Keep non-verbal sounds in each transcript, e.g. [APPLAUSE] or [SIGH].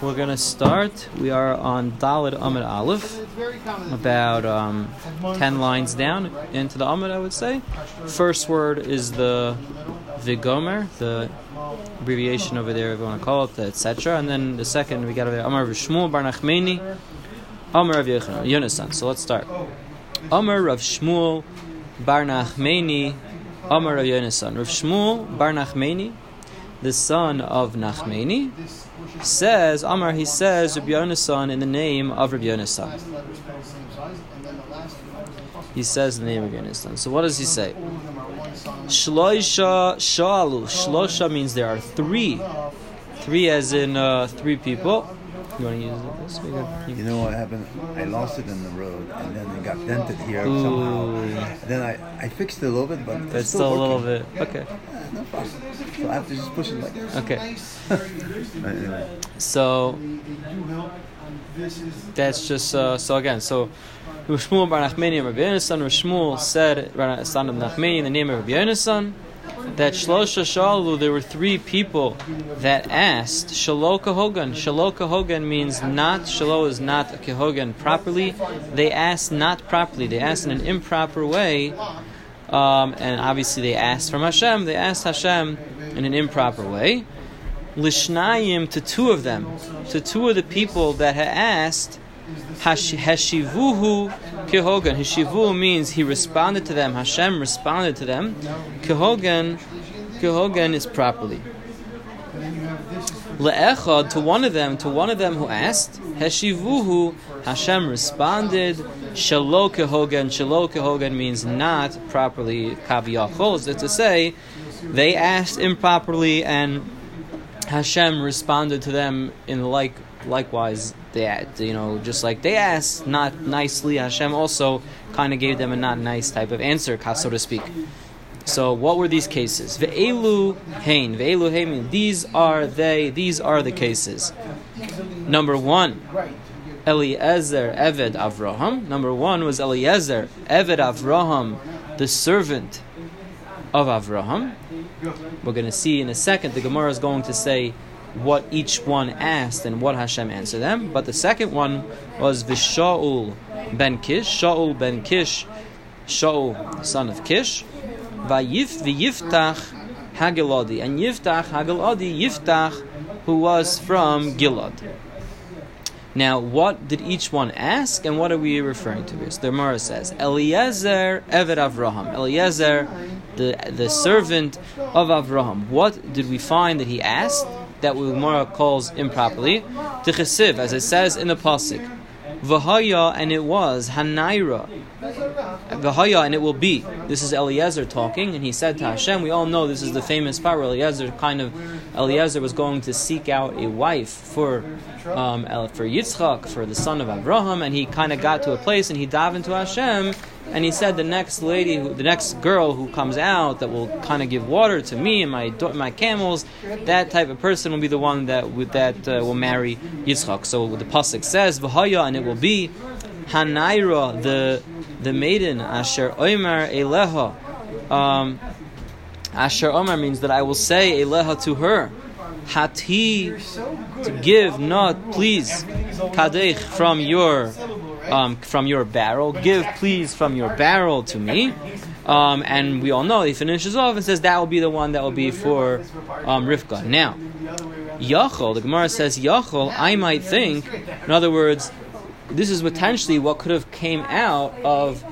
We're gonna start. We are on Dalid Amid Aleph, about um, ten lines down into the Amid. I would say. First word is the Vigomer, the abbreviation over there, if you want to call it, the etc. And then the second we got over there Amar Shmuel Bar Nachmeni, Amar Rav Yonasan. So let's start. Amar Rav Shmuel Bar Nachmeni, Amar Rav. Rav Shmuel Bar Nachmeni, the son of Nachmeni says, Amar, he says, Rabbi Yonasan in the name of Rabbi Yonasan. He says the name of Yonasan. So what does he say? Shloisha shalu. Shlosha means there are three. Three as in uh, three people. You want to use this? You, you know what happened? I lost it in the road, and then it got dented here Ooh. somehow. Then I, I fixed it a little bit, but it's, it's still, still a little bit. Okay. Yeah, no problem. So I have to just push it like this. Okay. [LAUGHS] So that's just uh, so again. So Shmuel Bar Nachmani Rabbi Yonasan. Shmuel said, son of Nachmani, in the name of Rabbi Yonasan that Shlosha Shalu, there were three people that asked Shaloka Hogan. Shaloka Hogan means not, Shalo is not a Kehogan properly. They asked not properly, they asked in an improper way. Um, and obviously they asked from Hashem, they asked Hashem in an improper way. Lishnayim to two of them, to two of the people that had asked, Hashivuhu Kehogan. Heshivu means he responded to them. Hashem responded to them. Kehogan, Kehogan is properly. Le'echad to one of them, to one of them who asked, Hashivuhu, Hashem responded. Shalo Kehogan, Shalo Kehogan means not properly. Kaviyachol is to say, they asked improperly and Hashem responded to them in like likewise they you know just like they asked not nicely. Hashem also kind of gave them a not nice type of answer so to speak. So what were these cases? Ve'elu hein ve'elu hein these are they these are the cases. Number one Eliezer Eved Avraham. Number one was Eliezer Eved Avraham the servant of Avraham. We're going to see in a second the Gemara is going to say what each one asked and what Hashem answered them. But the second one was Vishaul ben Kish, Shaul ben Kish, Shaul son of Kish, Vayif v'yiftach Hagiladi, and Yiftach Hagiladi Yiftach, who was from Gilad. Now, what did each one ask, and what are we referring to? So the Gemara says, Eliezer Eved Avraham. Eliezer, the, the servant of Avraham. What did we find that he asked? That Gemara calls improperly, Tichesiv, as it says in the Pasik. Vahaya, and it was, Hanaira. Vahaya, and it will be. This is Eliezer talking, and he said to Hashem, we all know this is the famous part where Eliezer kind of, Eliezer was going to seek out a wife for um, for Yitzchak, for the son of Abraham, and he kind of got to a place and he dived into Hashem, and he said the next lady, who, the next girl who comes out that will kind of give water to me and my my camels, that type of person will be the one that that uh, will marry Yitzchak. So the pasuk says v'haya, and it will be Hanaira, the the maiden Asher Omer Eleha. Um, Asher Omer means that I will say Eleha to her. Hati to give not please kadech from your um, from your barrel. Give please from your barrel to me. Um, and we all know he finishes off and says that will be the one that will be for um, Rivka. Now, Yachol, the Gemara says Yachol. I might think, in other words, this is potentially what could have came out of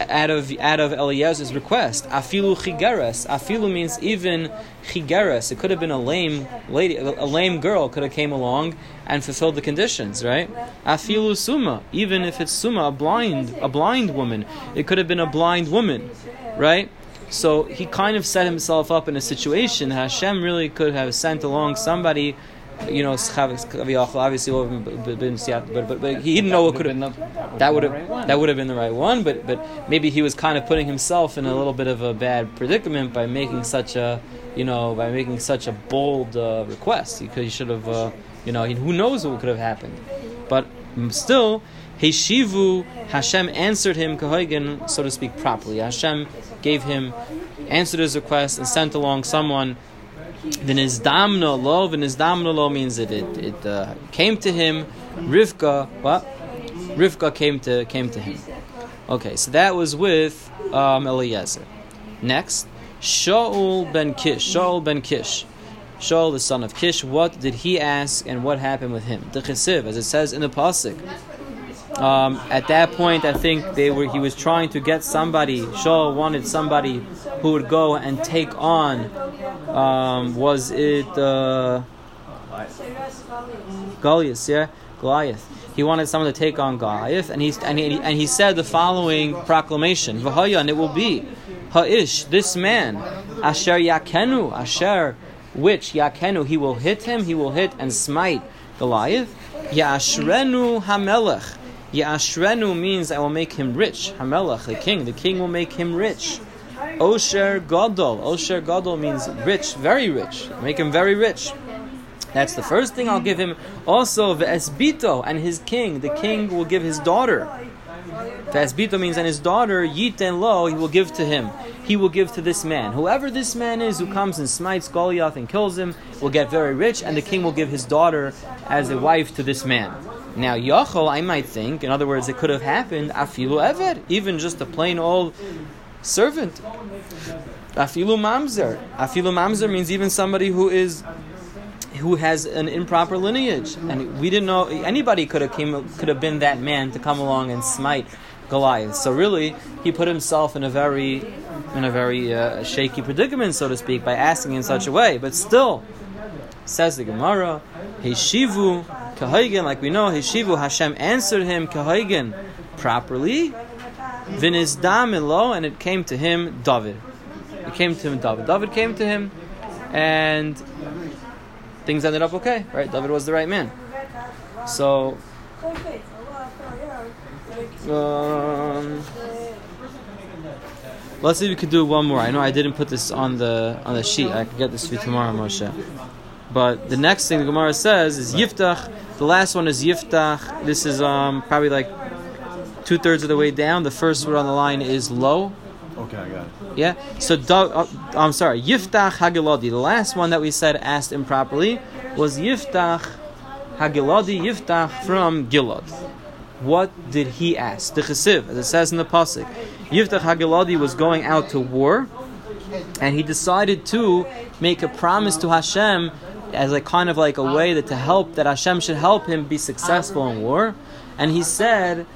out of out of Eliezer's request. Afilu chigeres. Afilu means even chigeres. It could have been a lame lady, a lame girl could have came along and fulfilled the conditions, right? Afilu suma. Even if it's suma, a blind, a blind woman, it could have been a blind woman, right? So he kind of set himself up in a situation. Hashem really could have sent along somebody you know, obviously would have been but, but, but he didn't know what could have that would have that would have been the right one, but but maybe he was kind of putting himself in a little bit of a bad predicament by making such a you know by making such a bold uh, request because he should have uh, you know who knows what could have happened, but still. Heshivu, Hashem answered him, Kahoigan, so to speak, properly. Hashem gave him, answered his request, and sent along someone V'nizdamno lo, v'nizdamno lo means that it, it uh, came to him. Rivka, what? Rivka came to came to him. Okay, so that was with um, Eliezer. Next, Shaul ben Kish. Shaul ben Kish. Shaul, the son of Kish, what did he ask and what happened with him? The chesiv, as it says in the pasuk. Um, at that point, I think they were. He was trying to get somebody. Shaul wanted somebody who would go and take on. Um, was it uh, Goliath? Yeah, Goliath. He wanted someone to take on Goliath, and he and he, and he said the following proclamation: "V'haya, and it will be, ha'ish, this man, asher yakenu, asher, which yakenu, he will hit him, he will hit and smite Goliath. Yashrenu hamelech." Yashrenu means I will make him rich. Hamelach, the king. The king will make him rich. Osher Gadol. Osher Gadol means rich, very rich. Make him very rich. That's the first thing I'll give him. Also, Ve'esbito, and his king. The king will give his daughter. Ve'esbito means, and his daughter, Yiten Lo, he will give to him. He will give to this man. Whoever this man is who comes and smites Goliath and kills him will get very rich, and the king will give his daughter as a wife to this man. Now, Yachol, I might think, in other words, it could have happened, Afilu Eved, even just a plain old servant. Afilu Mamzer. Afilu Mamzer means even somebody who is who has an improper lineage, and we didn't know anybody could have came could have been that man to come along and smite Goliath. So really, he put himself in a very in a very uh, shaky predicament, so to speak, by asking in such a way. But still, says the Gemara, Heshivu kahaygen, like we know, Heshivu Hashem answered him kahaygen properly. Vinizdam lo, and it came to him David. It came to him David. David came to him, and things ended up okay, right? David was the right man. So, um, let's see if we could do one more. I know I didn't put this on the on the sheet. I could get this for you tomorrow, Moshe. But the next thing the Gemara says is Yiftach. The last one is Yiftach. This is um, probably like two thirds of the way down. The first word on the line is low. Okay, I got it. Yeah. So uh, I'm sorry. Yiftach Hagiladi. The last one that we said asked improperly was Yiftach Hagiladi. Yiftach from Gilad. What did he ask? The Chesiv, as it says in the pasuk, Yiftach Hagiladi was going out to war, and he decided to make a promise to Hashem as a kind of like a way that to help that Hashem should help him be successful in war. And he said,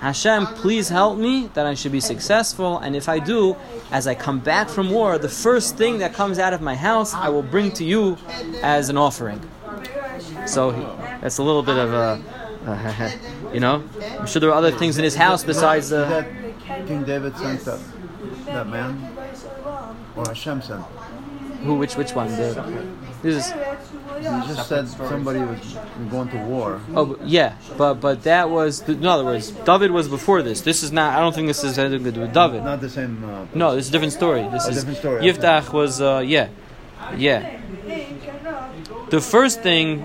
Hashem, please help me that I should be successful. And if I do, as I come back from war, the first thing that comes out of my house, I will bring to you as an offering. So that's a little bit of a, [LAUGHS] you know, I'm sure there were other things in his house besides the. That King David sent that, that man, or Hashem sent. Who? Which? Which one? The, this is. You just said somebody was going to war. Oh yeah, but but that was in other words, David was before this. This is not. I don't think this is anything to do with David. Not the same. Uh, No, this is a different story. This A is different story, Yiftach was uh, yeah, yeah. The first thing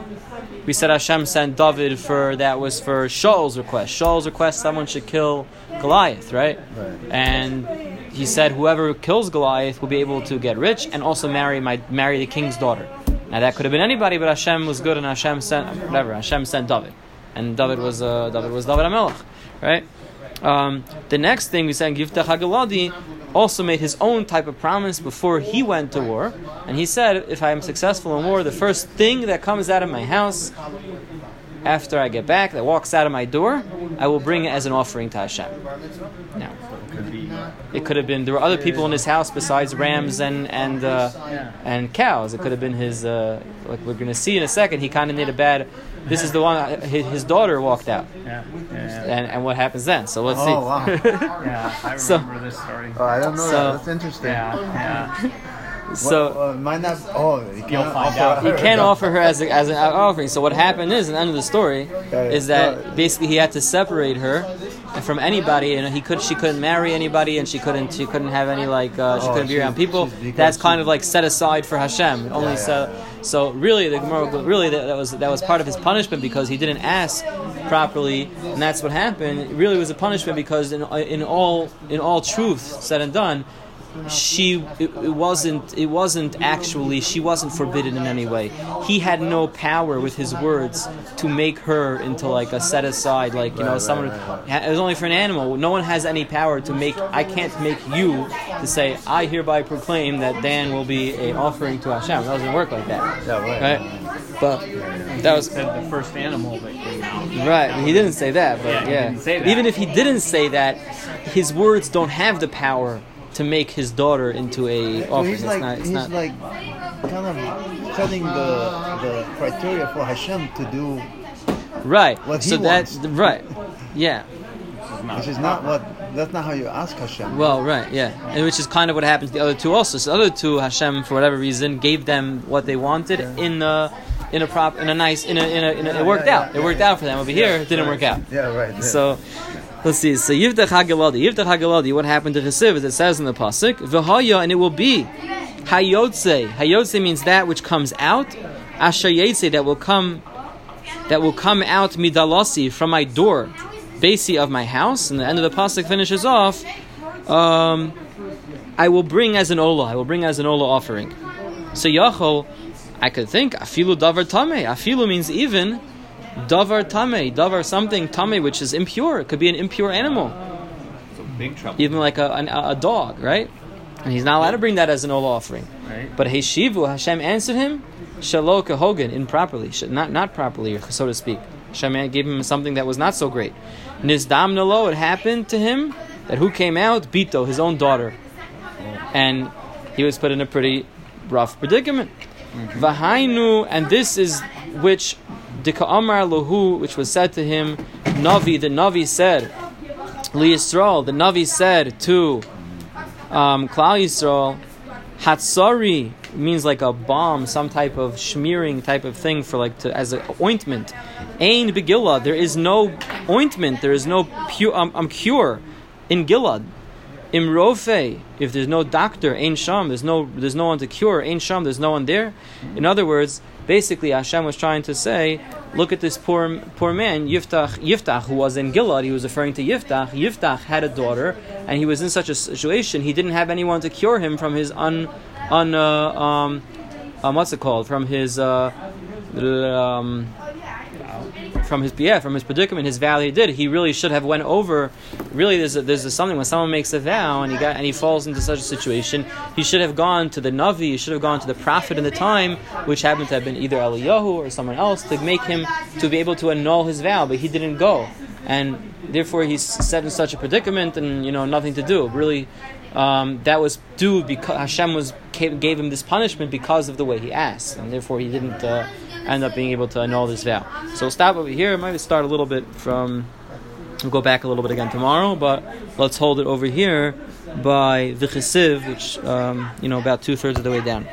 we said Hashem sent David for that was for Shaul's request. Shaul's request someone should kill Goliath, right? Right. And he said whoever kills Goliath will be able to get rich and also marry my marry the king's daughter. Now that could have been anybody, but Hashem was good and Hashem sent whatever. Hashem sent David, and David was uh, David was David Amelech, right? Um, the next thing we said, Yiftach Hagaladi also made his own type of promise before he went to war, and he said, "If I am successful in war, the first thing that comes out of my house after I get back, that walks out of my door, I will bring it as an offering to Hashem." Now, it could have been there were other people in his house besides rams and and uh, and cows. It could have been his uh, like we're going to see in a second. He kind of made a bad. This is the one his, his daughter walked out, Yeah, yeah, yeah. and and what happens then? So let's see. Oh see. wow! [LAUGHS] yeah I So- remember this story. oh, I don't know. So- that. That's interesting. Yeah, yeah. so. well, uh, might not. Oh, you You'll can't find offer out. You her can't offer her as, a, as an offering. So what happened is, at the end of the story, is that basically he had to separate her from anybody, and he could she couldn't marry anybody, and she couldn't she couldn't have any like uh, she Oh, couldn't be around people. That's kind of like set aside for Hashem. Only yeah. so so really the Gemara really that, that was that was part of his punishment because he didn't ask properly, and that's what happened. It really was a punishment because in in all in all truth said and done. She it, it wasn't it wasn't actually she wasn't forbidden in any way. He had no power with his words to make her into like a set aside like you know Right, someone right, right, ha- it was only for an animal. No one has any power to make I can't make you to say I hereby proclaim that Dan will be a offering to Hashem. that doesn't work like that. Yeah, right. Right? But that was Said the first animal that came out. Right, he didn't say that, but Yeah, yeah. he didn't say that. Even if he didn't say that, his words don't have the power to make his daughter into a So offering. he's It's like not, he's not- like kind of setting the the criteria for Hashem to do, right. what he so that wants. right, yeah. which is not what that's not how you ask Hashem. Well, right, yeah, and which is kind of what happened to the other two also. So the other two, Hashem, for whatever reason, gave them what they wanted in a in a prop in a nice in a in a, in a it worked yeah, out. yeah, It worked yeah. out for them. Over here, it didn't work out. yeah, right. yeah. So let's see. So Yiftach Hageladi. Yiftach Hageladi. What happened to Chesiv? As it says in the pasuk, V'haya, and it will be Hayotze. Hayotze means that which comes out. Asher Yetze, that will come, that will come out midalasi from my door, basi of my house. And the end of the pasuk finishes off. Um, I will bring as an ola. I will bring as an ola offering. So Yachol, I could think afilu davar tame. Afilu means even. Davar tame, davar something tame, which is impure. It could be an impure animal, So big trouble. even like a, an, a dog, right? And he's not allowed to bring that as an ola offering. Right? But Heshivu, Hashem answered him, Shalo Hogan, improperly, not not properly, so to speak. Hashem gave him something that was not so great. Nizdam Nalo, it happened to him that who came out? Bito, his own daughter. And he was put in a pretty rough predicament. Mm-hmm. Vahainu, and this is which Dika Amar Lahu, which was said to him, Navi, the Navi said, Li Yisrael, the Navi said to um, Klal Yisrael, Hatsari means like a bomb, some type of smearing type of thing for like to as an ointment. Ain begillah, there is no ointment, there is no pure um, um, cure in Gilad. Imrofe, if there's no doctor, Ain Sham, there's no there's no one to cure, Ain Sham, there's no one there. In other words, basically Hashem was trying to say, look at this poor poor man, Yiftach, Yiftach, who was in Gilad, he was referring to Yiftach. Yiftach had a daughter, and he was in such a situation, he didn't have anyone to cure him from his un, un uh, um, um, what's it called? From his uh, um, from his yeah, from his predicament, his vow he did, he really should have went over. Really, there's a, there's a something when someone makes a vow and he got and he falls into such a situation, he should have gone to the navi, he should have gone to the prophet in the time, which happened to have been either Eliyahu or someone else, to make him to be able to annul his vow, but he didn't go, and therefore he's set in such a predicament, and you know nothing to do. Really, um, that was due because Hashem was gave, gave him this punishment because of the way he asked, and therefore he didn't uh, end up being able to annul this vow. So we'll stop over here. Might start a little bit from. We'll go back a little bit again tomorrow, but let's hold it over here by Vichisiv, which um, you know about two thirds of the way down.